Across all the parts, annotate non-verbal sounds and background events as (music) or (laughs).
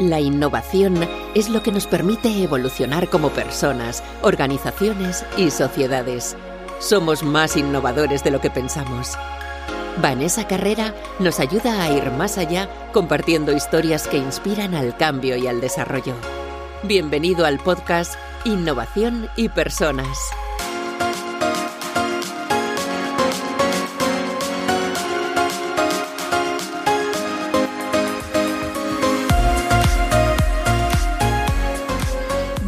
La innovación es lo que nos permite evolucionar como personas, organizaciones y sociedades. Somos más innovadores de lo que pensamos. Vanessa Carrera nos ayuda a ir más allá compartiendo historias que inspiran al cambio y al desarrollo. Bienvenido al podcast Innovación y Personas.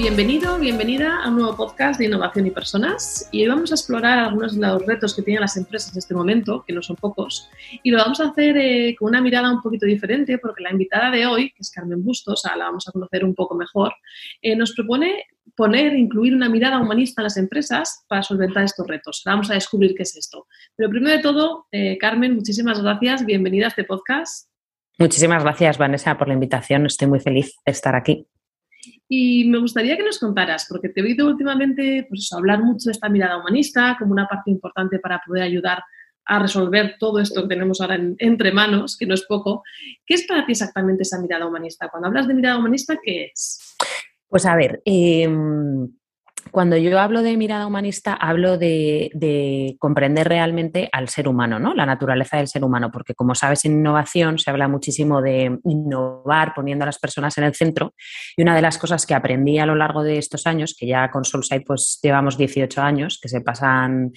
Bienvenido, bienvenida a un nuevo podcast de innovación y personas. Y hoy vamos a explorar algunos de los retos que tienen las empresas en este momento, que no son pocos, y lo vamos a hacer eh, con una mirada un poquito diferente, porque la invitada de hoy, que es Carmen Bustos, la vamos a conocer un poco mejor, eh, nos propone poner, incluir una mirada humanista en las empresas para solventar estos retos. Vamos a descubrir qué es esto. Pero primero de todo, eh, Carmen, muchísimas gracias, bienvenida a este podcast. Muchísimas gracias, Vanessa, por la invitación. Estoy muy feliz de estar aquí. Y me gustaría que nos contaras, porque te he oído últimamente pues, hablar mucho de esta mirada humanista como una parte importante para poder ayudar a resolver todo esto que tenemos ahora entre manos, que no es poco. ¿Qué es para ti exactamente esa mirada humanista? Cuando hablas de mirada humanista, ¿qué es? Pues a ver, em, cuando yo hablo de mirada humanista, hablo de, comprender realmente al ser humano, ¿no? La naturaleza del ser humano, porque como sabes, en innovación se habla muchísimo de innovar poniendo a las personas en el centro. Y una de las cosas que aprendí a lo largo de estos años, que ya con Soulside pues llevamos 18 años, que se pasan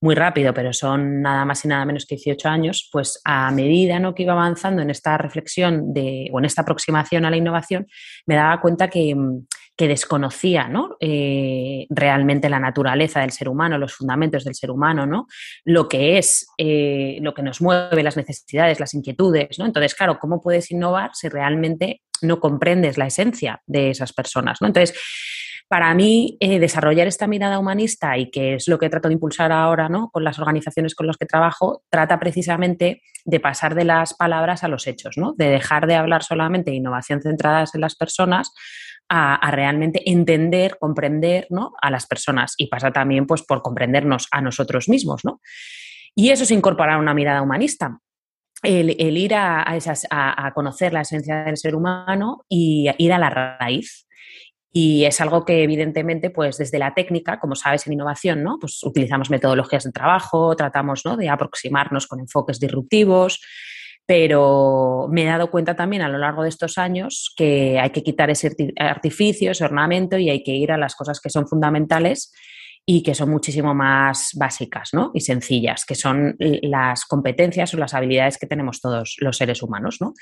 muy rápido, pero son nada más y nada menos que 18 años, pues a medida ¿no? que iba avanzando en esta reflexión o en esta aproximación a la innovación, me daba cuenta que que desconocía ¿no? Eh, realmente la naturaleza del ser humano, los fundamentos del ser humano, ¿no? lo que es, eh, lo que nos mueve, las necesidades, las inquietudes. ¿no? Entonces, claro, ¿cómo puedes innovar si realmente no comprendes la esencia de esas personas? ¿no? Entonces, para mí, eh, desarrollar esta mirada humanista y que es lo que trato de impulsar ahora ¿no? con las organizaciones con las que trabajo, trata precisamente de pasar de las palabras a los hechos, ¿no? de dejar de hablar solamente de innovación centrada en las personas a, realmente entender, comprender ¿no? a las personas y pasa también pues, por comprendernos a nosotros mismos. ¿no? Y eso es incorporar una mirada humanista. El, ir a, a, conocer la esencia del ser humano y ir a la raíz. Y es algo que evidentemente, pues desde la técnica, como sabes en innovación, ¿no? Pues utilizamos metodologías de trabajo, tratamos ¿no? de aproximarnos con enfoques disruptivos, pero me he dado cuenta también a lo largo de estos años que hay que quitar ese artificio, ese ornamento y hay que ir a las cosas que son fundamentales y que son muchísimo más básicas ¿no? y sencillas, que son las competencias o las habilidades que tenemos todos los seres humanos. ¿no?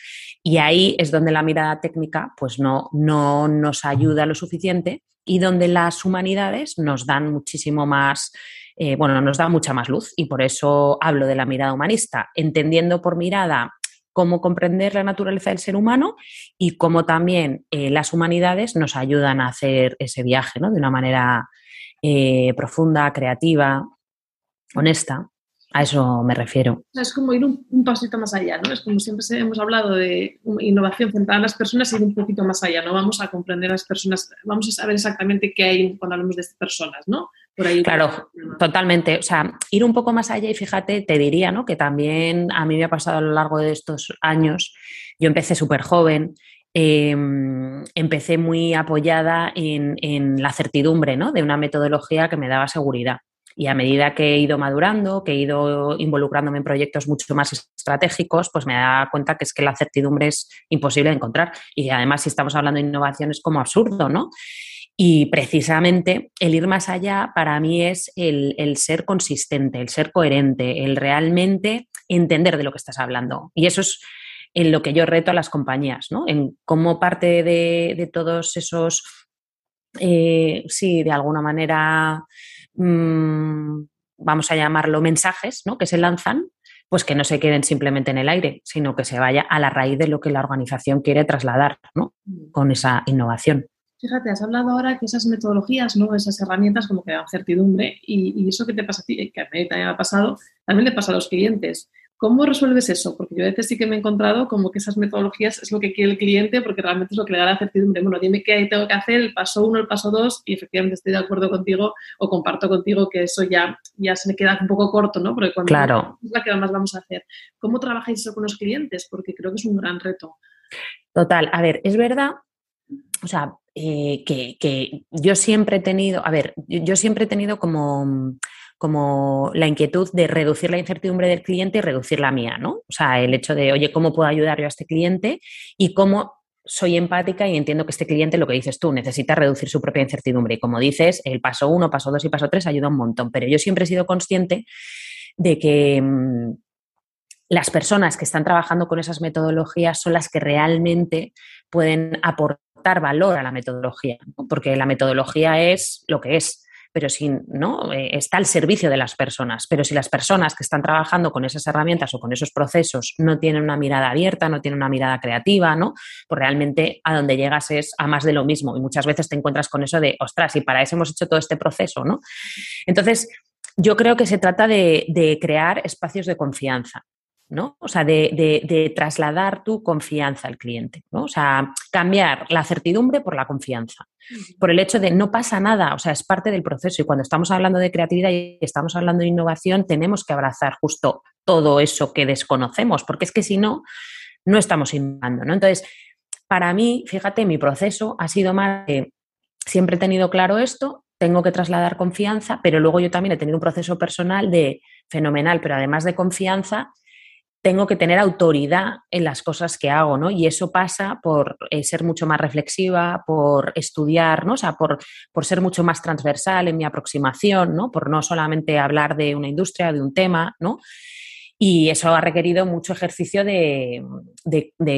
Y ahí es donde la mirada técnica pues no, no nos ayuda lo suficiente y donde las humanidades nos dan muchísimo más eh, bueno, nos da mucha más luz y por eso hablo de la mirada humanista, entendiendo por mirada cómo comprender la naturaleza del ser humano y cómo también eh, las humanidades nos ayudan a hacer ese viaje ¿no? de una manera eh, profunda, creativa, honesta. A eso me refiero. Es como ir un, pasito más allá, ¿no? Es como siempre hemos hablado de innovación centrada en las personas, ir un poquito más allá, ¿no? Vamos a comprender a las personas, vamos a saber exactamente qué hay cuando hablamos de personas, ¿no? Claro, totalmente. O sea, ir un poco más allá y fíjate, te diría, ¿no? Que también a mí me ha pasado a lo largo de estos años. Yo empecé súper joven, em, empecé muy apoyada en, en, la certidumbre, ¿no? De una metodología que me daba seguridad. Y a medida que he ido madurando, que he ido involucrándome en proyectos mucho más estratégicos, pues me da cuenta que es que la certidumbre es imposible de encontrar. Y además, si estamos hablando de innovación, es como absurdo, ¿no? Y precisamente el ir más allá para mí es el, ser consistente, el ser coherente, el realmente entender de lo que estás hablando. Y eso es en lo que yo reto a las compañías, ¿no? En cómo parte de, todos esos, eh, sí, de alguna manera, mm, vamos a llamarlo mensajes, ¿no? Que se lanzan, pues que no se queden simplemente en el aire, sino que se vaya a la raíz de lo que la organización quiere trasladar, ¿no? Mm. Con esa innovación. Fíjate, has hablado ahora que esas metodologías, ¿no? esas herramientas como que dan certidumbre y, eso que te pasa a ti, que a mí también me ha pasado, también le pasa a los clientes. ¿Cómo resuelves eso? Porque yo a veces sí que me he encontrado como que esas metodologías es lo que quiere el cliente porque realmente es lo que le da la certidumbre. Bueno, dime qué tengo que hacer, el paso uno, el paso dos, y efectivamente estoy de acuerdo contigo o comparto contigo que eso ya, ya se me queda un poco corto, ¿no? Porque cuando claro. es la que más vamos a hacer. ¿Cómo trabajáis eso con los clientes? Porque creo que es un gran reto. Total, a ver, es verdad, o sea, eh, que, yo siempre he tenido, a ver, yo, siempre he tenido como, como la inquietud de reducir la incertidumbre del cliente y reducir la mía, ¿no? O sea, el hecho de, oye, ¿cómo puedo ayudar yo a este cliente? Y cómo soy empática y entiendo que este cliente, lo que dices tú, necesita reducir su propia incertidumbre. Y como dices, el paso uno, paso dos y paso tres ayuda un montón. Pero yo siempre he sido consciente de que mm, las personas que están trabajando con esas metodologías son las que realmente pueden aportar valor a la metodología, porque la metodología es lo que es, pero si no eh, está al servicio de las personas. Pero si las personas que están trabajando con esas herramientas o con esos procesos no tienen una mirada abierta, no tienen una mirada creativa, ¿no? Pues realmente a donde llegas es a más de lo mismo. Y muchas veces te encuentras con eso de, ostras, y para eso hemos hecho todo este proceso, ¿no? Entonces, yo creo que se trata de crear espacios de confianza. ¿No? O sea, de, trasladar tu confianza al cliente, ¿no? O sea, cambiar la certidumbre por la confianza, por el hecho de no pasa nada, o sea, es parte del proceso y cuando estamos hablando de creatividad y estamos hablando de innovación, tenemos que abrazar justo todo eso que desconocemos, porque es que si no, no estamos innovando, ¿no? Entonces, para mí, fíjate, mi proceso ha sido más que siempre he tenido claro esto, tengo que trasladar confianza, pero luego yo también he tenido un proceso personal de fenomenal, pero además de confianza, tengo que tener autoridad en las cosas que hago, ¿no? Y eso pasa por eh, ser mucho más reflexiva, por estudiar, ¿no? O sea, por, por, ser mucho más transversal en mi aproximación, ¿no? Por no solamente hablar de una industria, de un tema, ¿no? Y eso ha requerido mucho ejercicio de,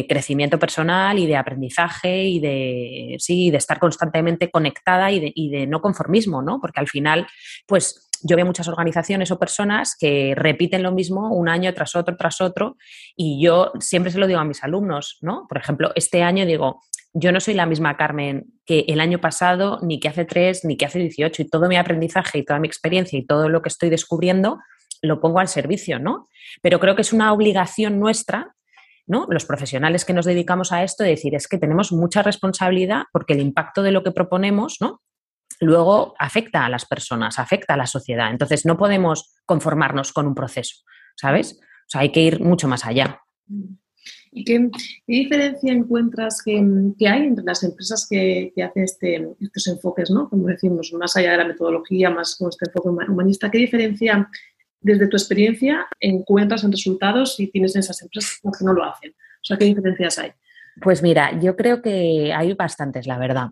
crecimiento personal y de aprendizaje y de, sí, de estar constantemente conectada y de, y de no conformismo, ¿no? Porque al final, pues yo veo muchas organizaciones o personas que repiten lo mismo un año tras otro, tras otro, y yo siempre se lo digo a mis alumnos, ¿no? Por ejemplo, este año digo, yo no soy la misma Carmen que el año pasado, ni que hace tres, ni que hace 18, y todo mi aprendizaje y toda mi experiencia y todo lo que estoy descubriendo lo pongo al servicio, ¿no? Pero creo que es una obligación nuestra ¿no? Los profesionales que nos dedicamos a esto, de decir, es que tenemos mucha responsabilidad porque el impacto de lo que proponemos, ¿no? Luego afecta a las personas, afecta a la sociedad. Entonces, no podemos conformarnos con un proceso, ¿sabes? O sea, hay que ir mucho más allá. ¿Y qué, diferencia encuentras que, hay entre las empresas que, hacen este, estos enfoques, ¿no? como decimos, más allá de la metodología, más con este enfoque humanista? ¿Qué diferencia, desde tu experiencia, encuentras en resultados si tienes en esas empresas que no lo hacen? O sea, ¿qué diferencias hay? Pues mira, yo creo que hay bastantes, la verdad.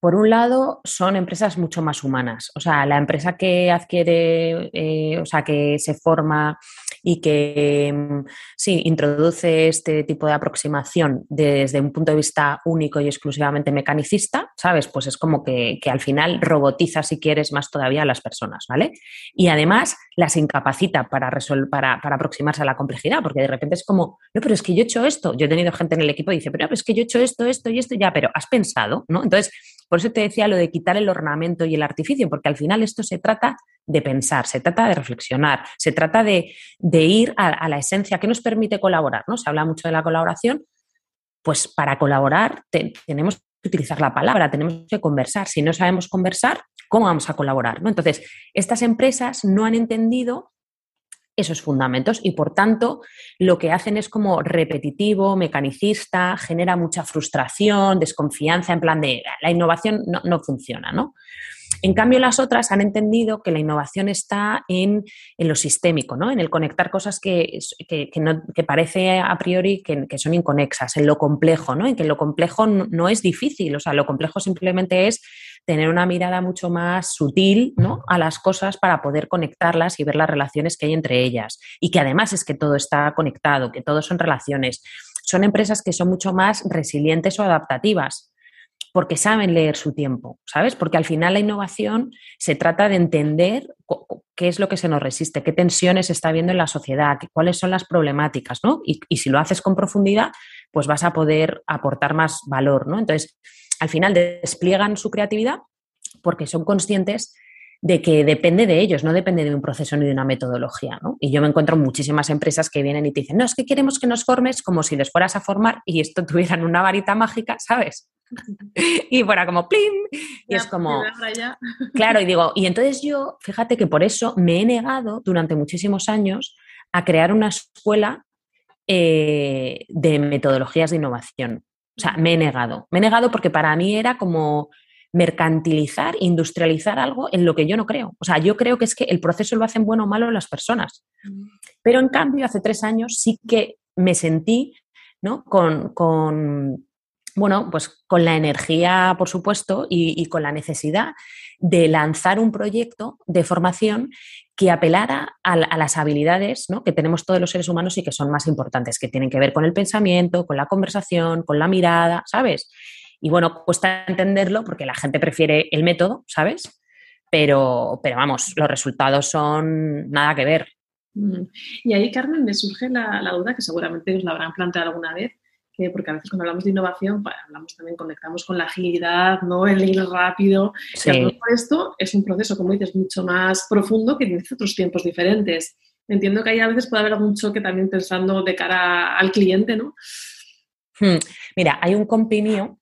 Por un lado, son empresas mucho más humanas. O sea, la empresa que adquiere, eh, o sea, que se forma y que mm, sí introduce este tipo de aproximación desde un punto de vista único y exclusivamente mecanicista, ¿sabes? Pues es como que, al final robotiza, si quieres, más todavía a las personas, ¿vale? Y además las incapacita para, para, para aproximarse a la complejidad, porque de repente es como, no, pero es que yo he hecho esto. Yo he tenido gente en el equipo que dice, pero es que yo he hecho esto, esto y esto, ya, pero has pensado, ¿no? Entonces, por eso te decía lo de quitar el ornamento y el artificio, porque al final esto se trata de pensar, se trata de reflexionar, se trata de, ir a, la esencia que nos permite colaborar, ¿no? Se habla mucho de la colaboración, pues para colaborar tenemos que utilizar la palabra, tenemos que conversar. Si no sabemos conversar, ¿cómo vamos a colaborar? ¿no? Entonces, estas empresas no han entendido esos fundamentos y por tanto lo que hacen es como repetitivo, mecanicista, genera mucha frustración, desconfianza, en plan de la innovación no, no funciona, ¿no? En cambio, las otras han entendido que la innovación está en, lo sistémico, ¿no? en el conectar cosas que, parece a priori que, son inconexas, en lo complejo, ¿no? en que lo complejo no, es difícil, o sea, lo complejo simplemente es tener una mirada mucho más sutil ¿no? a las cosas para poder conectarlas y ver las relaciones que hay entre ellas. Y que además es que todo está conectado, que todo son relaciones. Son empresas que son mucho más resilientes o adaptativas porque saben leer su tiempo, ¿sabes? Porque al final la innovación se trata de entender qué es lo que se nos resiste, qué tensiones está viendo en la sociedad, cuáles son las problemáticas, ¿no? Y, si lo haces con profundidad, pues vas a poder aportar más valor, ¿no? Entonces, al final despliegan su creatividad porque son conscientes de que depende de ellos, no depende de un proceso ni de una metodología. ¿no? Y yo me encuentro muchísimas empresas que vienen y te dicen, no, es que queremos que nos formes como si les fueras a formar y esto (laughs) tuvieran una varita mágica, ¿sabes? (laughs) y fuera como ¡plim! Y es como. (laughs) claro, y digo, y entonces yo, fíjate que por eso me he negado durante muchísimos años a crear una escuela eh, de metodologías de innovación. O sea, me he negado. Me he negado porque para mí era como mercantilizar, industrializar algo en lo que yo no creo. O sea, yo creo que es que el proceso lo hacen bueno o malo las personas. Mm. Pero en cambio, hace tres años sí que me sentí ¿no? con, con bueno, pues con la energía, por supuesto, y, con la necesidad de lanzar un proyecto de formación que apelara a, las habilidades que tenemos todos los seres humanos y que son más importantes, que tienen que ver con el pensamiento, con la conversación, con la mirada, ¿sabes? Y bueno, cuesta entenderlo porque la gente prefiere el método, ¿sabes? Pero, pero vamos, los resultados son nada que ver. Mm. Y ahí, Carmen, me surge la, la duda que seguramente os la habrán planteado alguna vez porque a veces cuando hablamos de innovación, hablamos también, conectamos con la agilidad, ¿no? el ir rápido. Y esto es un proceso, como dices, mucho más profundo que tiene otros tiempos diferentes. Entiendo que ahí a veces puede haber algún choque también pensando de cara al cliente, ¿no? Hmm. Mira, hay un compi mío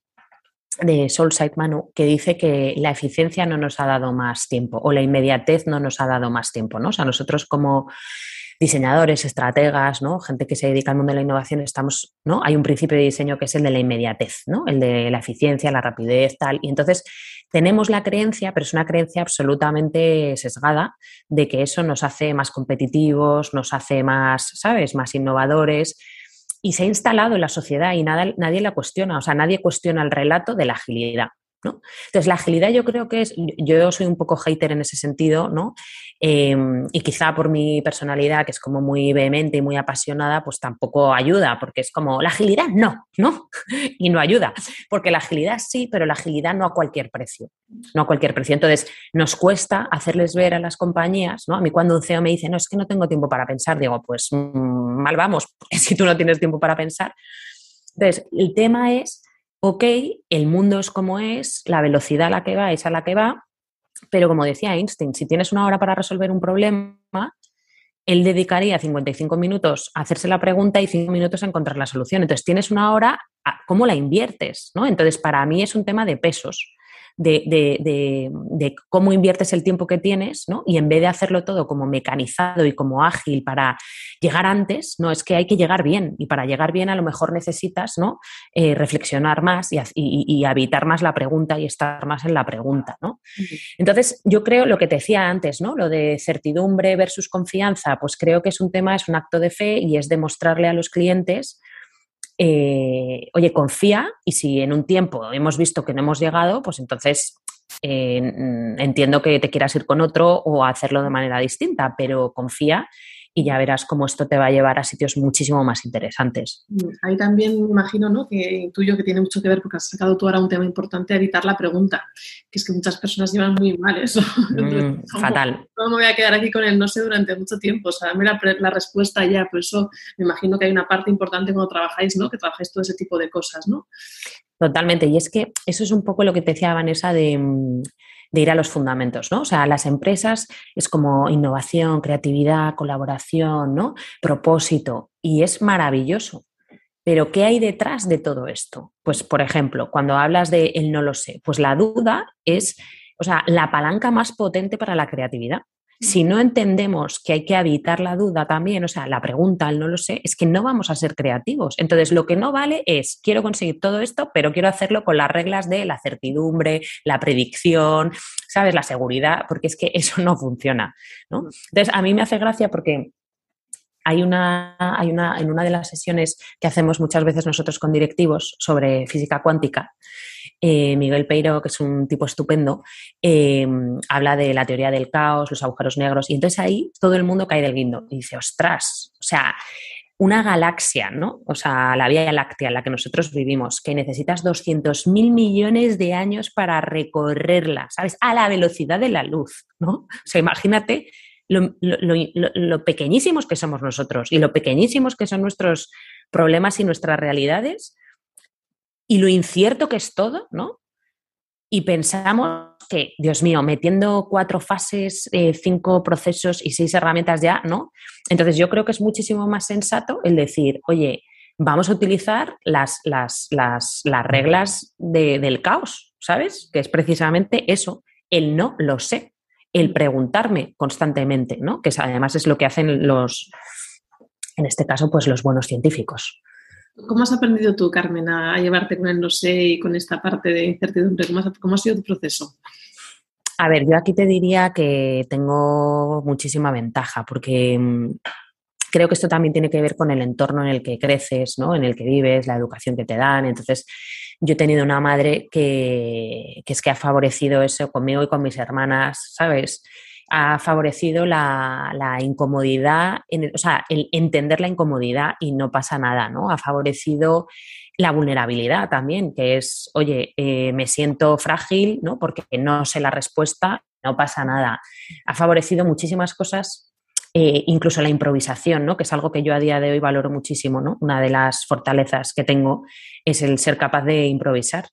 de Soulside Manu que dice que la eficiencia no nos ha dado más tiempo o la inmediatez no nos ha dado más tiempo, ¿no? O sea, nosotros como diseñadores, estrategas, ¿no? gente que se dedica al mundo de la innovación, estamos, ¿no? Hay un principio de diseño que es el de la inmediatez, ¿no? El de la eficiencia, la rapidez, tal. Y entonces tenemos la creencia, pero es una creencia absolutamente sesgada, de que eso nos hace más competitivos, nos hace más, ¿sabes?, más innovadores. Y se ha instalado en la sociedad y nada, nadie la cuestiona, o sea, nadie cuestiona el relato de la agilidad. Entonces, la agilidad yo creo que es, yo soy un poco hater en ese sentido, ¿no? Em, y quizá por mi personalidad, que es como muy vehemente y muy apasionada, pues tampoco ayuda, porque es como, la agilidad no, ¿no? (laughs) y no ayuda, porque la agilidad sí, pero la agilidad no a cualquier precio, no a cualquier precio. Entonces, nos cuesta hacerles ver a las compañías, ¿no? A mí cuando un CEO me dice, no, es que no tengo tiempo para pensar, digo, pues mm, mal vamos, (laughs) si tú no tienes tiempo para pensar. Entonces, el tema es ok, el mundo es como es, la velocidad a la que va es a la que va, pero como decía Einstein, si tienes una hora para resolver un problema, él dedicaría 55 minutos a hacerse la pregunta y 5 minutos a encontrar la solución. Entonces tienes una hora, ¿cómo la inviertes? ¿no? Entonces, para mí es un tema de pesos de, cómo inviertes el tiempo que tienes, ¿no? Y en vez de hacerlo todo como mecanizado y como ágil para llegar antes, no, es que hay que llegar bien. Y para llegar bien a lo mejor necesitas, ¿no? Eh, reflexionar más y, y, habitar más la pregunta y estar más en la pregunta, ¿no? Entonces, yo creo lo que te decía antes, ¿no? Lo de certidumbre versus confianza, pues creo que es un tema, es un acto de fe y es demostrarle a los clientes eh, oye, confía y si en un tiempo hemos visto que no hemos llegado, pues entonces eh, entiendo que te quieras ir con otro o hacerlo de manera distinta, pero confía y ya verás cómo esto te va a llevar a sitios muchísimo más interesantes. Mm, ahí también imagino ¿no? que tuyo que tiene mucho que ver porque has sacado tú ahora un tema importante, evitar la pregunta, que es que muchas personas llevan muy mal eso. (laughs) Mm, fatal. No me voy a quedar aquí con el no sé durante mucho tiempo, o sea, dame la, la, respuesta ya, por eso me imagino que hay una parte importante cuando trabajáis, ¿no? que trabajáis todo ese tipo de cosas, ¿no? Totalmente, y es que eso es un poco lo que te decía Vanessa de mm, de ir a los fundamentos, ¿no? O sea, las empresas es como innovación, creatividad, colaboración, ¿no? Propósito, y es maravilloso. Pero ¿qué hay detrás de todo esto? Pues, por ejemplo, cuando hablas de el no lo sé, pues la duda es, o sea, la palanca más potente para la creatividad. Si no entendemos que hay que evitar la duda también, o sea, la pregunta, el no lo sé, es que no vamos a ser creativos. Entonces, lo que no vale es, quiero conseguir todo esto, pero quiero hacerlo con las reglas de la certidumbre, la predicción, ¿sabes? La seguridad, porque es que (laughs) eso no funciona, ¿no? Entonces, a mí me hace gracia porque hay una, hay una, en una de las sesiones que hacemos muchas veces nosotros con directivos sobre física cuántica, eh, Miguel Peiro, que es un tipo estupendo, em, habla de la teoría del caos, los agujeros negros, y entonces ahí todo el mundo cae del guindo y dice, ostras, o sea, una galaxia, ¿no? O sea, la Vía Láctea en la que nosotros vivimos, que necesitas 200.000 millones de años para recorrerla, ¿sabes? A la velocidad de la luz, ¿no? O sea, imagínate lo, pequeñísimos que somos nosotros y lo pequeñísimos que son nuestros problemas y nuestras realidades y lo incierto que es todo, ¿no? Y pensamos que, Dios mío, metiendo cuatro fases, eh, cinco procesos y seis herramientas ya, ¿no? Entonces yo creo que es muchísimo más sensato el decir, oye, vamos a utilizar las, las, las, las reglas del caos, ¿sabes? Que es precisamente eso, el no lo sé, el preguntarme constantemente, ¿no? Que además es lo que hacen los, en este caso, pues los buenos científicos. ¿Cómo has aprendido tú, Carmen, a llevarte con el no sé y con esta parte de incertidumbre? ¿Cómo, ha sido tu proceso? A ver, yo aquí te diría que tengo muchísima ventaja porque mm, creo que esto también tiene que ver con el entorno en el que creces, ¿no? en el que vives, la educación que te dan. Entonces, yo he tenido una madre que, es que ha favorecido eso conmigo y con mis hermanas, ¿sabes? Ha favorecido la, incomodidad, o sea, el entender la incomodidad y no pasa nada, ¿no? Ha favorecido la vulnerabilidad también, que es, oye, eh, me siento frágil, ¿no? Porque no sé la respuesta, no pasa nada. Ha favorecido muchísimas cosas eh, incluso la improvisación, ¿no? que es algo que yo a día de hoy valoro muchísimo. ¿no? Una de las fortalezas que tengo es el ser capaz de improvisar.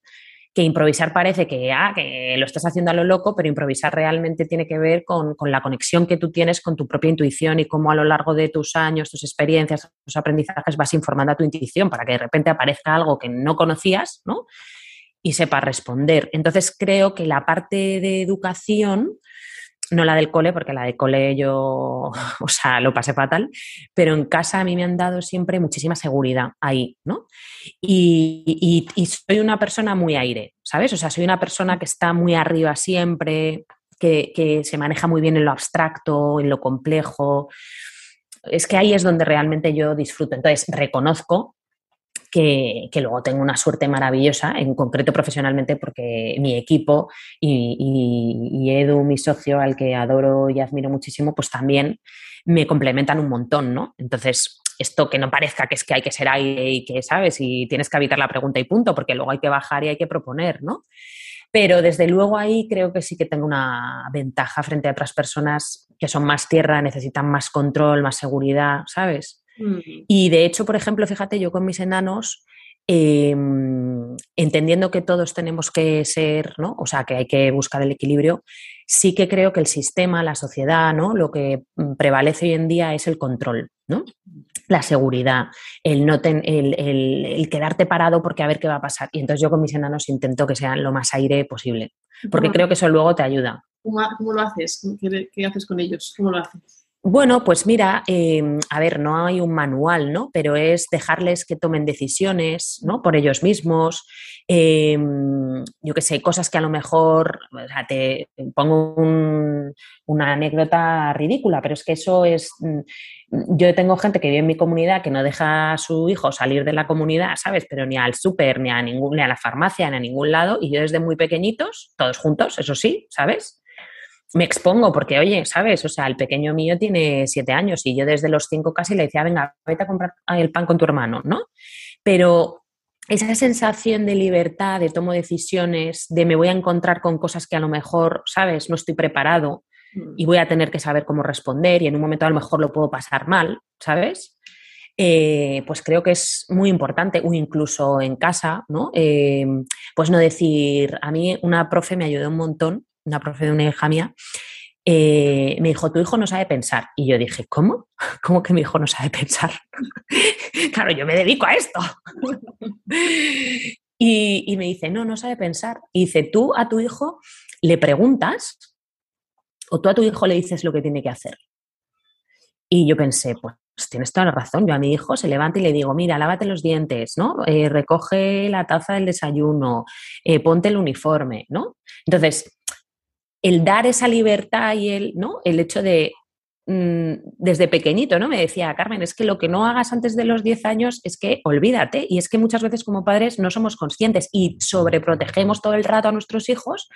Que improvisar parece que, ah, que lo estás haciendo a lo loco, pero improvisar realmente tiene que ver con, la conexión que tú tienes con tu propia intuición y cómo a lo largo de tus años, tus experiencias, tus aprendizajes vas informando a tu intuición para que de repente aparezca algo que no conocías ¿no? y sepas responder. Entonces creo que la parte de educación no la del cole, porque la del cole yo, (laughs) o sea, lo pasé fatal, pero en casa a mí me han dado siempre muchísima seguridad ahí, ¿no? Y, soy una persona muy aire, ¿sabes? O sea, soy una persona que está muy arriba siempre, que, que se maneja muy bien en lo abstracto, en lo complejo. Es que ahí es donde realmente yo disfruto. Entonces, reconozco que, luego tengo una suerte maravillosa, en concreto profesionalmente, porque mi equipo y, Edu, mi socio, al que adoro y admiro muchísimo, pues también me complementan un montón, ¿no? Entonces, esto que no parezca que es que hay que ser aire y que, ¿sabes? Y tienes que evitar la pregunta y punto, porque luego hay que bajar y hay que proponer, ¿no? Pero desde luego ahí creo que sí que tengo una ventaja frente a otras personas que son más tierra, necesitan más control, más seguridad, ¿sabes? Mm. Y de hecho, por ejemplo, fíjate, yo con mis enanos, em, entendiendo que todos tenemos que ser, ¿no? O sea, que hay que buscar el equilibrio, sí que creo que el sistema, la sociedad, ¿no? Lo que mm, prevalece hoy en día es el control, ¿no? La seguridad, el, no el, quedarte parado porque a ver qué va a pasar. Y entonces yo con mis enanos intento que sean lo más aire posible, porque creo que eso luego te ayuda. ¿Cómo, lo haces? ¿Qué, ¿Qué, haces con ellos? ¿Cómo lo haces? Bueno, pues mira, em, a ver, no hay un manual, ¿no? Pero es dejarles que tomen decisiones, ¿no? Por ellos mismos. Em, yo qué sé, cosas que a lo mejor, o sea, te pongo una anécdota ridícula, pero es que eso es, mm, yo tengo gente que vive en mi comunidad que no deja a su hijo salir de la comunidad, ¿sabes? Pero ni al súper, ni a ni a la farmacia, ni a ningún lado, y yo desde muy pequeñitos, todos juntos, eso sí, ¿sabes? Me expongo porque, oye, ¿sabes? O sea, el pequeño mío tiene siete años y yo desde los cinco casi le decía, venga, vete a comprar el pan con tu hermano, ¿no? Pero esa sensación de libertad, de tomo decisiones, de me voy a encontrar con cosas que a lo mejor, ¿sabes? No estoy preparado y mm. voy a tener que saber cómo responder y en un momento a lo mejor lo puedo pasar mal, ¿sabes? Eh, pues creo que es muy importante, o incluso en casa, ¿no? Eh, pues no decir, a mí una profe me ayudó un montón una profe de una hija mía, eh, me dijo, tu hijo no sabe pensar. Y yo dije, ¿cómo? (laughs) ¿Cómo que mi hijo no sabe pensar? (laughs) claro, yo me dedico a esto. (laughs) y, me dice, no, no sabe pensar. Y dice, tú a tu hijo le preguntas o tú a tu hijo le dices lo que tiene que hacer. Y yo pensé, pues tienes toda la razón. Yo a mi hijo se levanta y le digo, mira, lávate los dientes, ¿no? Eh, recoge la taza del desayuno, eh, ponte el uniforme, ¿no? Entonces, el dar esa libertad y el, ¿no? el hecho de, mm, desde pequeñito, ¿no? Me decía, Carmen, es que lo que no hagas antes de los 10 años es que olvídate. Y es que muchas veces como padres no somos conscientes y sobreprotegemos todo el rato a nuestros hijos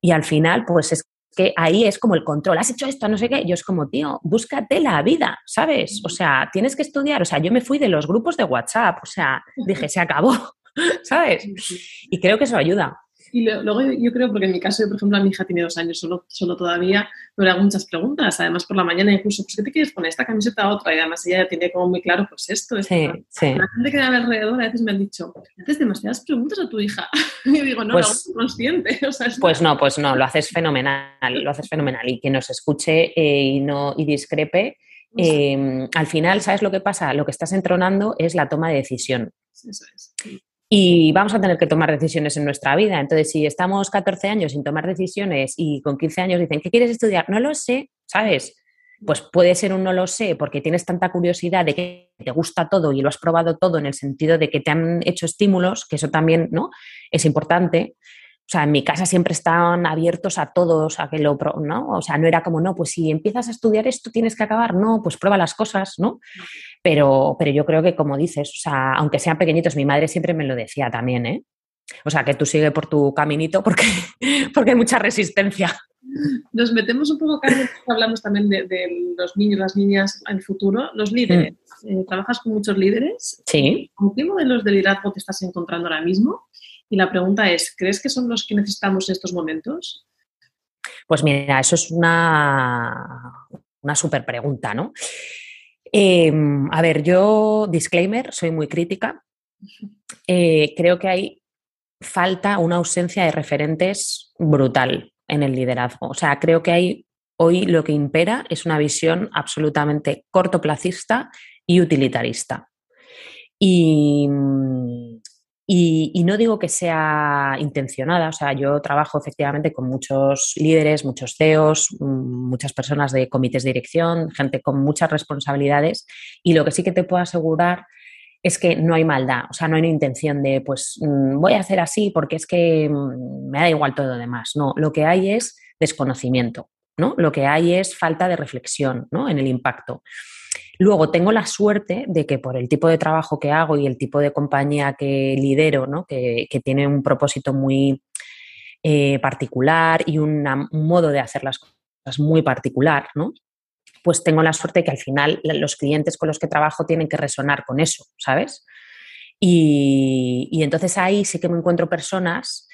y al final, pues es que ahí es como el control, has hecho esto, no sé qué, yo es como, tío, búscate la vida, ¿sabes? O sea, tienes que estudiar, o sea, yo me fui de los grupos de WhatsApp, o sea, dije, se acabó, (laughs) ¿sabes? Y creo que eso ayuda. Y luego yo creo, porque en mi caso, por ejemplo, mi hija tiene dos años solo, solo todavía, me hago muchas preguntas, además por la mañana incluso, pues ¿qué te quieres poner? Esta camiseta a otra, y además ella tiene como muy claro, pues esto, esto. Sí, sí. La gente que me alrededor a veces me han dicho, haces demasiadas preguntas a tu hija. (laughs) y yo digo, no, pues, no, consciente. (laughs) pues no, pues no, lo haces fenomenal, lo haces fenomenal. Y que nos escuche eh, y, no, y discrepe, em, al final, ¿sabes lo que pasa? Lo que estás entronando es la toma de decisión. Eso es y vamos a tener que tomar decisiones en nuestra vida. Entonces, si estamos 14 años sin tomar decisiones y con 15 años dicen, ¿qué quieres estudiar? No lo sé, ¿sabes? Pues puede ser un no lo sé porque tienes tanta curiosidad de que te gusta todo y lo has probado todo en el sentido de que te han hecho estímulos, que eso también ¿no? es importante. O sea, en mi casa siempre estaban abiertos a todos, a que lo, ¿no? O sea, no era como, no, pues si empiezas a estudiar esto tienes que acabar, no, pues prueba las cosas, ¿no? Pero, pero yo creo que como dices, o sea, aunque sean pequeñitos, mi madre siempre me lo decía también, ¿eh? O sea, que tú sigue por tu caminito porque, (laughs) porque hay mucha resistencia. Nos metemos un poco, Carmen, hablamos también de, los niños, las niñas en el futuro, los líderes. Mm. Eh, ¿Trabajas con muchos líderes? Sí. ¿Con qué modelos de liderazgo te estás encontrando ahora mismo? Y la pregunta es, ¿crees que son los que necesitamos en estos momentos? Pues mira, eso es una, una súper pregunta, ¿no? Em, a ver, yo, disclaimer, soy muy crítica. Eh, creo que hay falta una ausencia de referentes brutal en el liderazgo. O sea, creo que hay hoy lo que impera es una visión absolutamente cortoplacista y utilitarista. Y, y, no digo que sea intencionada, o sea, yo trabajo efectivamente con muchos líderes, muchos CEOs, mm, muchas personas de comités de dirección, gente con muchas responsabilidades y lo que sí que te puedo asegurar es que no hay maldad, o sea, no hay una intención de, pues, mm, voy a hacer así porque es que mm, me da igual todo lo demás. No, lo que hay es desconocimiento, ¿no? Lo que hay es falta de reflexión, ¿no? En el impacto. Luego tengo la suerte de que por el tipo de trabajo que hago y el tipo de compañía que lidero, ¿no? que, tiene un propósito muy eh, particular y un modo de hacer las cosas muy particular, ¿no? pues tengo la suerte de que al final los clientes con los que trabajo tienen que resonar con eso, ¿sabes? Y, y entonces ahí sí que me encuentro personas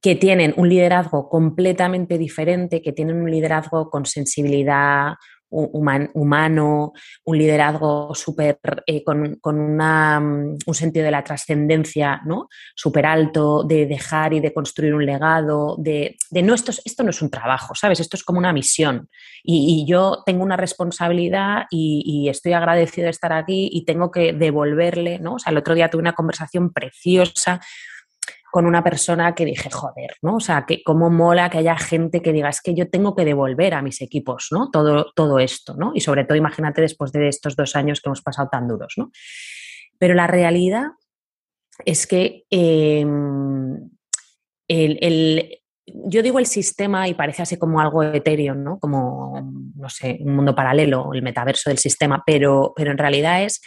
que tienen un liderazgo completamente diferente, que tienen un liderazgo con sensibilidad, humano, un liderazgo súper eh, con, mm, un sentido de la trascendencia ¿no? súper alto, de dejar y de construir un legado, de, no, esto, esto no es un trabajo, ¿sabes? Esto es como una misión. Y, yo tengo una responsabilidad y, y, estoy agradecido de estar aquí y tengo que devolverle, ¿no? O sea, el otro día tuve una conversación preciosa con una persona que dije, joder, ¿no? O sea, que cómo mola que haya gente que diga, es que yo tengo que devolver a mis equipos, ¿no? Todo, todo esto, ¿no? Y sobre todo, imagínate después de estos dos años que hemos pasado tan duros, ¿no? Pero la realidad es que em, el, yo digo el sistema y parece así como algo etéreo, ¿no? Como, no sé, un mundo paralelo, el metaverso del sistema, pero, pero en realidad es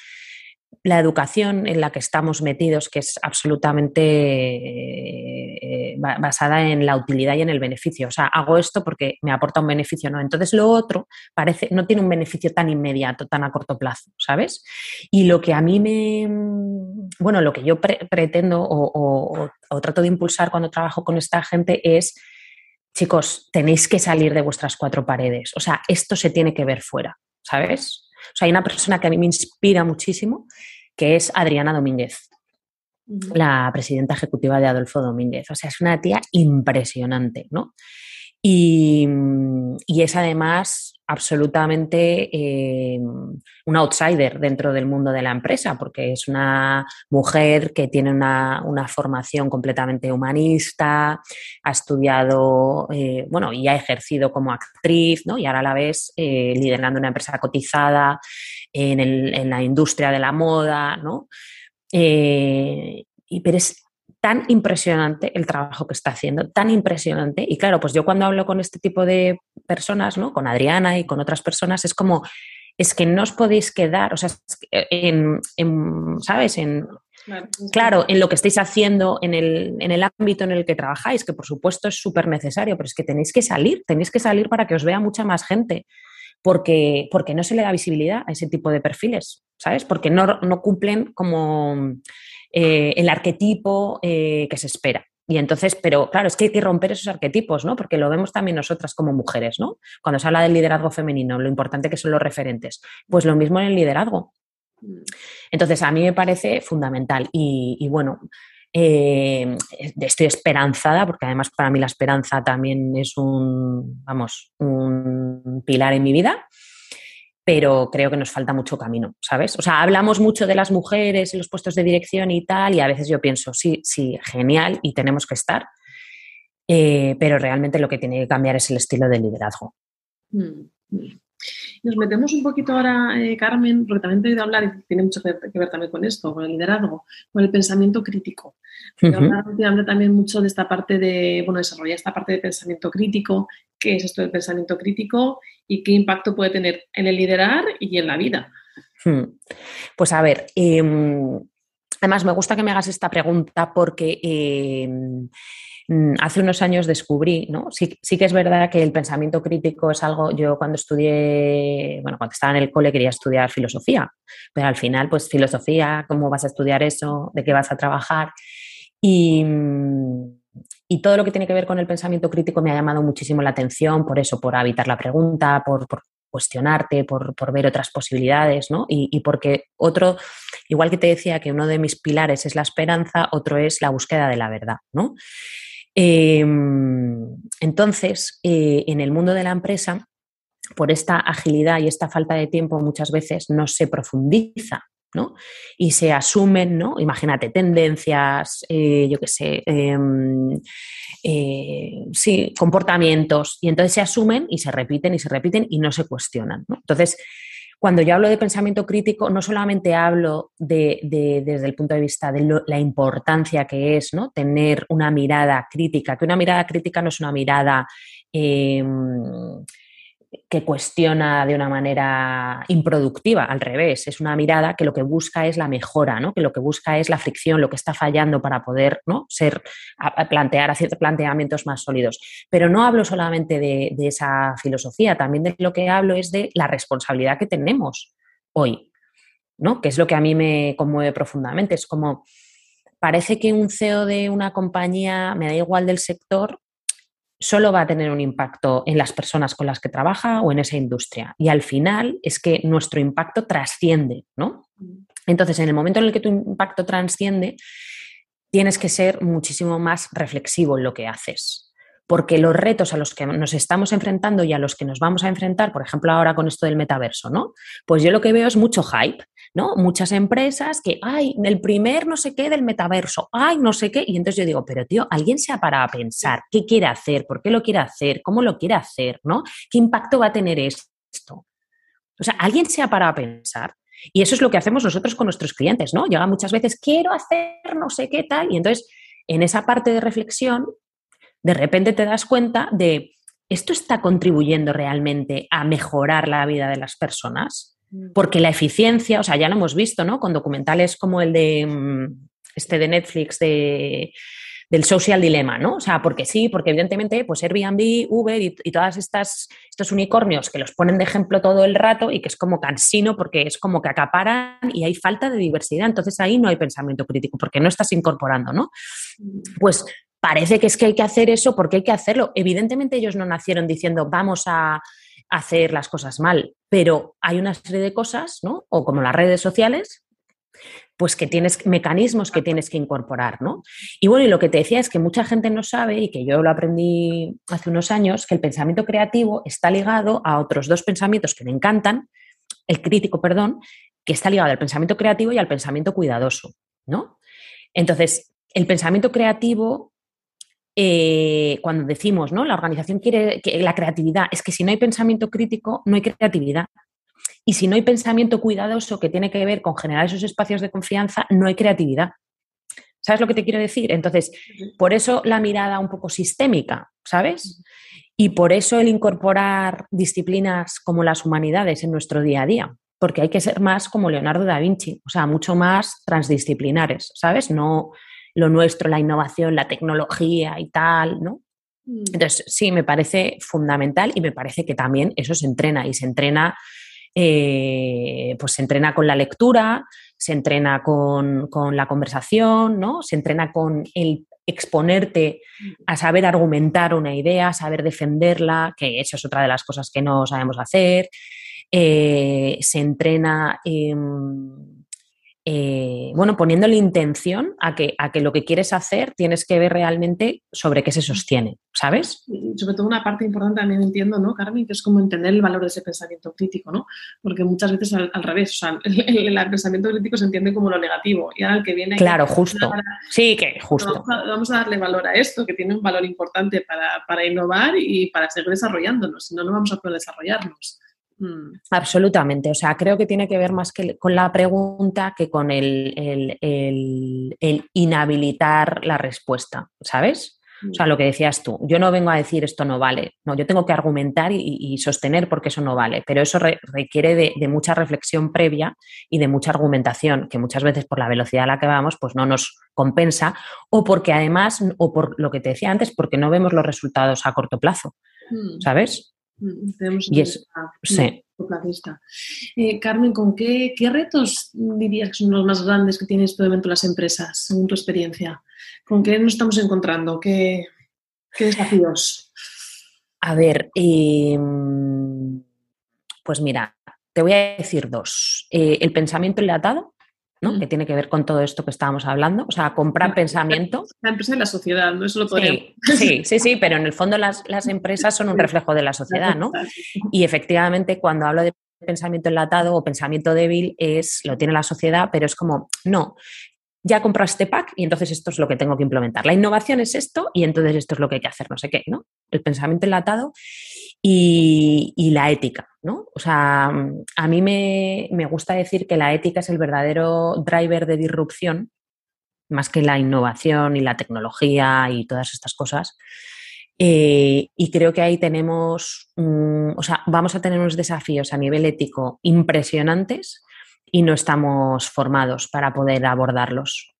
la educación en la que estamos metidos, que es absolutamente eh, basada en la utilidad y en el beneficio. O sea, hago esto porque me aporta un beneficio, ¿no? Entonces lo otro parece, no tiene un beneficio tan inmediato, tan a corto plazo, ¿sabes? Y lo que a mí me, bueno, lo que yo pretendo o, o trato de impulsar cuando trabajo con esta gente es, chicos, tenéis que salir de vuestras cuatro paredes. O sea, esto se tiene que ver fuera, ¿sabes? O sea, hay una persona que a mí me inspira muchísimo, que es Adriana Domínguez, la presidenta ejecutiva de Adolfo Domínguez. O sea, es una tía impresionante, ¿no? Y, es además absolutamente eh, un outsider dentro del mundo de la empresa, porque es una mujer que tiene una, formación completamente humanista, ha estudiado, eh, bueno, y ha ejercido como actriz, ¿no? Y ahora a la vez eh, liderando una empresa cotizada en, en, la industria de la moda, ¿no? y, pero es tan impresionante el trabajo que está haciendo, tan impresionante. Y claro, pues yo cuando hablo con este tipo de personas, ¿no? Con Adriana y con otras personas, es como, es que no os podéis quedar, o sea, en, ¿sabes? En, claro, en lo que estáis haciendo, en el, en el ámbito en el que trabajáis, que por supuesto es súper necesario, pero es que tenéis que salir, tenéis que salir para que os vea mucha más gente. Porque, porque no se le da visibilidad a ese tipo de perfiles, ¿sabes? Porque no, no cumplen como eh, el arquetipo eh, que se espera. Y entonces, pero claro, es que hay que romper esos arquetipos, ¿no? Porque lo vemos también nosotras como mujeres, ¿no? Cuando se habla del liderazgo femenino, lo importante que son los referentes. Pues lo mismo en el liderazgo. Entonces, a mí me parece fundamental. Y, bueno, eh, estoy esperanzada, porque además para mí la esperanza también es un, vamos, un pilar en mi vida pero creo que nos falta mucho camino, ¿sabes? O sea, hablamos mucho de las mujeres en los puestos de dirección y tal, y a veces yo pienso, sí, sí, genial, y tenemos que estar, eh, pero realmente lo que tiene que cambiar es el estilo de liderazgo. Mm, mm. Nos metemos un poquito ahora, eh, Carmen, porque también te he oído hablar y tiene mucho que ver, también con esto, con el liderazgo, con el pensamiento crítico. Uh -huh. también mucho de esta parte de, bueno, desarrollar esta parte de pensamiento crítico, qué es esto del pensamiento crítico y qué impacto puede tener en el liderar y en la vida. Hmm. Pues a ver, eh, además me gusta que me hagas esta pregunta porque eh, hace unos años descubrí. Sí, que es verdad que el pensamiento crítico es algo, yo cuando estudié, bueno, cuando estaba en el cole quería estudiar filosofía, pero al final, pues filosofía, ¿cómo vas a estudiar eso? ¿De qué vas a trabajar? Y, todo lo que tiene que ver con el pensamiento crítico me ha llamado muchísimo la atención, por eso, por habitar la pregunta, por, cuestionarte, por, por, ver otras posibilidades, ¿no? Y, y, porque otro, igual que te decía que uno de mis pilares es la esperanza, otro es la búsqueda de la verdad, ¿no? Eh, entonces, eh, en el mundo de la empresa, por esta agilidad y esta falta de tiempo muchas veces no se profundiza ¿no? Y se asumen, ¿no? Imagínate, tendencias, eh, yo qué sé, eh, eh, sí, comportamientos, y entonces se asumen y se repiten y se repiten y no se cuestionan. Entonces, cuando yo hablo de pensamiento crítico, no solamente hablo de, de, desde el punto de vista de lo, la importancia que es ¿no? tener una mirada crítica, que una mirada crítica no es una mirada eh, que cuestiona de una manera improductiva, al revés, es una mirada que lo que busca es la mejora, ¿no? que lo que busca es la fricción, lo que está fallando para poder ¿no? ser, a, a plantear ciertos planteamientos más sólidos. Pero no hablo solamente de, de esa filosofía, también de lo que hablo es de la responsabilidad que tenemos hoy, ¿no? que es lo que a mí me conmueve profundamente. Es como, parece que un CEO de una compañía, me da igual del sector, solo va a tener un impacto en las personas con las que trabaja o en esa industria. Y al final es que nuestro impacto trasciende, ¿no? Entonces, en el momento en el que tu impacto trasciende, tienes que ser muchísimo más reflexivo en lo que haces. Porque los retos a los que nos estamos enfrentando y a los que nos vamos a enfrentar, por ejemplo, ahora con esto del metaverso, ¿no? Pues yo lo que veo es mucho hype, ¿no? Muchas empresas que, ay, el primer no sé qué del metaverso, ay, no sé qué. Y entonces yo digo, pero tío, alguien se ha parado a pensar qué quiere hacer, por qué lo quiere hacer, cómo lo quiere hacer, ¿no? ¿Qué impacto va a tener esto? O sea, alguien se ha parado a pensar. Y eso es lo que hacemos nosotros con nuestros clientes, ¿no? Llega muchas veces, quiero hacer no sé qué tal. Y entonces, en esa parte de reflexión, de repente te das cuenta de, ¿esto está contribuyendo realmente a mejorar la vida de las personas? Porque la eficiencia, o sea, ya lo hemos visto, ¿no? Con documentales como el de este de Netflix de, del social dilema, ¿no? O sea, porque sí, porque evidentemente, pues Airbnb, Uber y, y todas estas estos unicornios que los ponen de ejemplo todo el rato y que es como cansino porque es como que acaparan y hay falta de diversidad. Entonces ahí no hay pensamiento crítico porque no estás incorporando, ¿no? Pues parece que es que hay que hacer eso porque hay que hacerlo. Evidentemente ellos no nacieron diciendo vamos a hacer las cosas mal, pero hay una serie de cosas, ¿no? O como las redes sociales, pues que tienes mecanismos que tienes que incorporar, ¿no? Y bueno, y lo que te decía es que mucha gente no sabe, y que yo lo aprendí hace unos años, que el pensamiento creativo está ligado a otros dos pensamientos que me encantan, el crítico, perdón, que está ligado al pensamiento creativo y al pensamiento cuidadoso, ¿no? Entonces, el pensamiento creativo eh, cuando decimos, ¿no? La organización quiere que la creatividad, es que si no hay pensamiento crítico, no hay creatividad. Y si no hay pensamiento cuidadoso que tiene que ver con generar esos espacios de confianza, no hay creatividad. ¿Sabes lo que te quiero decir? Entonces, por eso la mirada un poco sistémica, ¿sabes? Y por eso el incorporar disciplinas como las humanidades en nuestro día a día, porque hay que ser más como Leonardo da Vinci, o sea, mucho más transdisciplinares, ¿sabes? No lo nuestro, la innovación, la tecnología y tal, ¿no? Entonces, sí, me parece fundamental y me parece que también eso se entrena y se entrena eh, pues se entrena con la lectura, se entrena con, con, la conversación, ¿no? Se entrena con el exponerte a saber argumentar una idea, saber defenderla, que eso es otra de las cosas que no sabemos hacer. Eh, se entrena. Eh, eh, bueno, poniéndole intención a que, a que lo que quieres hacer tienes que ver realmente sobre qué se sostiene, ¿sabes? Y sobre todo una parte importante también entiendo, ¿no, Carmen? Que es como entender el valor de ese pensamiento crítico, ¿no? Porque muchas veces al, al revés, o sea, (laughs) el, el, el, pensamiento crítico se entiende como lo negativo y ahora el que viene... Claro, justo. Para, sí, que justo. Vamos a, vamos a, darle valor a esto, que tiene un valor importante para, para innovar y para seguir desarrollándonos, si no, no vamos a poder desarrollarnos. Mm. Absolutamente. O sea, creo que tiene que ver más que con la pregunta que con el, el inhabilitar la respuesta, ¿sabes? O sea, lo que decías tú, yo no vengo a decir esto no vale, no, yo tengo que argumentar y, sostener porque eso no vale, pero eso requiere de, mucha reflexión previa y de mucha argumentación, que muchas veces por la velocidad a la que vamos, pues no nos compensa, o porque además, o por lo que te decía antes, porque no vemos los resultados a corto plazo, mm. ¿sabes? Mm, y es, sí. Eh, Carmen, ¿con qué, retos dirías que son los más grandes que tienen este momento las empresas, según tu experiencia? ¿Con qué nos estamos encontrando? ¿Qué, desafíos? A ver, em, pues mira, te voy a decir dos. Eh, el pensamiento enlatado, ¿no? Mm. que tiene que ver con todo esto que estábamos hablando, o sea, comprar pensamiento. La empresa y la sociedad, ¿no? Eso lo podemos. Sí, (laughs) sí, sí, pero en el fondo las, las empresas son un reflejo de la sociedad, ¿no? Y efectivamente, cuando hablo de pensamiento enlatado o pensamiento débil, es, lo tiene la sociedad, pero es como, no, ya compraste pack y entonces esto es lo que tengo que implementar. La innovación es esto y entonces esto es lo que hay que hacer, no sé qué, ¿no? El pensamiento enlatado y, la ética, ¿no? O sea, a mí me, gusta decir que la ética es el verdadero driver de disrupción, más que la innovación y la tecnología y todas estas cosas. Eh, y creo que ahí tenemos, o sea, vamos a tener unos desafíos a nivel ético impresionantes y no estamos formados para poder abordarlos.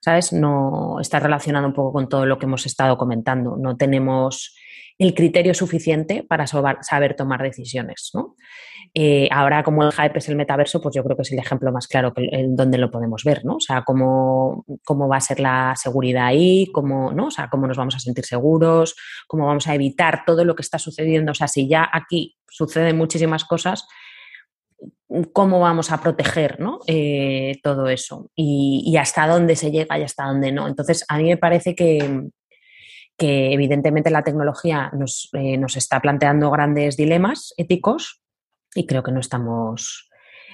¿Sabes? No está relacionado un poco con todo lo que hemos estado comentando. No tenemos el criterio suficiente para saber tomar decisiones. ¿no? Eh, ahora, como el hype es el metaverso, pues yo creo que es el ejemplo más claro en donde lo podemos ver, ¿no? O sea, cómo, cómo va a ser la seguridad ahí, cómo, ¿no? O sea, cómo nos vamos a sentir seguros, cómo vamos a evitar todo lo que está sucediendo. O sea, si ya aquí suceden muchísimas cosas, cómo vamos a proteger eh, todo eso y, hasta dónde se llega y hasta dónde no. Entonces, a mí me parece que, evidentemente la tecnología eh, nos, está planteando grandes dilemas éticos y creo que no estamos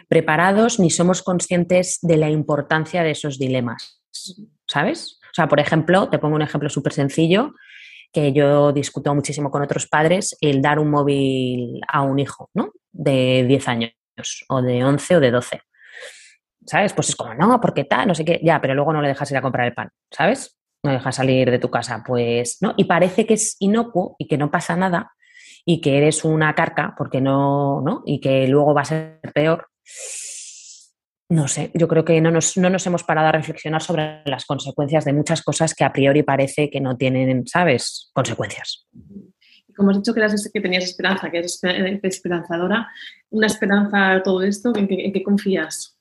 preparados ni somos conscientes de la importancia de esos dilemas, ¿sabes? O sea, por ejemplo, te pongo un ejemplo súper sencillo que yo discuto muchísimo con otros padres, el dar un móvil a un hijo, ¿no? De 10 años o de 11 o de 12. ¿Sabes? Pues es como, no, porque tal, no sé qué, ya, pero luego no le dejas ir a comprar el pan, ¿sabes? No dejas salir de tu casa, pues, ¿no? Y parece que es inocuo y que no pasa nada y que eres una carca porque no, ¿no? Y que luego va a ser peor. No sé, yo creo que no nos, no nos hemos parado a reflexionar sobre las consecuencias de muchas cosas que a priori parece que no tienen, ¿sabes? Consecuencias como has dicho que, eras, que tenías esperanza, que eres esperanzadora, una esperanza a todo esto, ¿en qué, confías?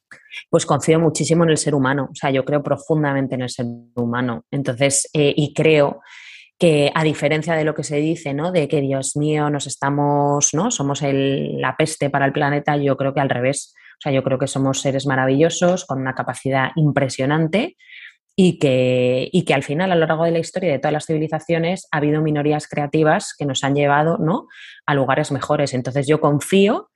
Pues confío muchísimo en el ser humano, o sea, yo creo profundamente en el ser humano. Entonces, eh, y creo que a diferencia de lo que se dice, ¿no? De que Dios mío, nos estamos, ¿no? Somos la peste para el planeta, yo creo que al revés. O sea, yo creo que somos seres maravillosos, con una capacidad impresionante, y que, y que al final, a lo largo de la historia de todas las civilizaciones, ha habido minorías creativas que nos han llevado ¿no? a lugares mejores. Entonces yo confío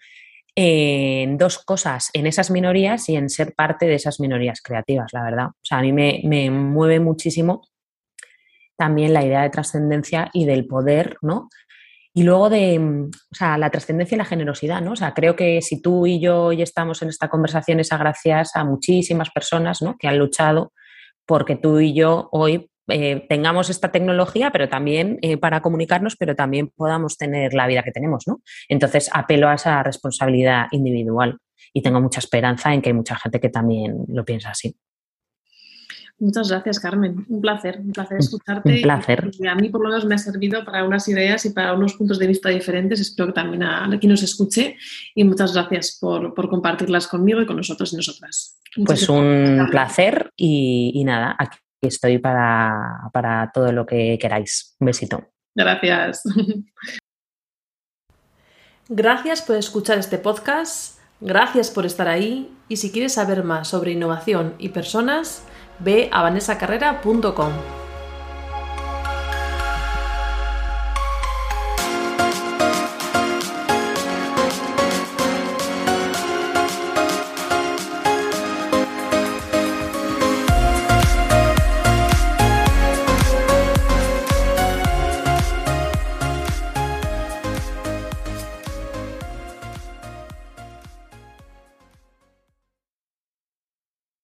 en dos cosas, en esas minorías y en ser parte de esas minorías creativas, la verdad. O sea, a mí me, me mueve muchísimo también la idea de trascendencia y del poder, ¿no? Y luego de, o sea, la trascendencia y la generosidad, ¿no? O sea, creo que si tú y yo hoy estamos en esta conversación es gracias a muchísimas personas, ¿no? Que han luchado porque tú y yo hoy eh, tengamos esta tecnología, pero también eh, para comunicarnos, pero también podamos tener la vida que tenemos, ¿no? Entonces apelo a esa responsabilidad individual y tengo mucha esperanza en que hay mucha gente que también lo piensa así. Muchas gracias, Carmen. Un placer, un placer escucharte. Un placer. Y a mí por lo menos me ha servido para unas ideas y para unos puntos de vista diferentes. Espero que también a, quien nos escuche. Y muchas gracias por, compartirlas conmigo y con nosotros y nosotras. Pues un placer y, y, nada, aquí estoy para, para todo lo que queráis. Un besito. Gracias. Gracias por escuchar este podcast. Gracias por estar ahí. Y si quieres saber más sobre innovación y personas, ve a vanessacarrera.com.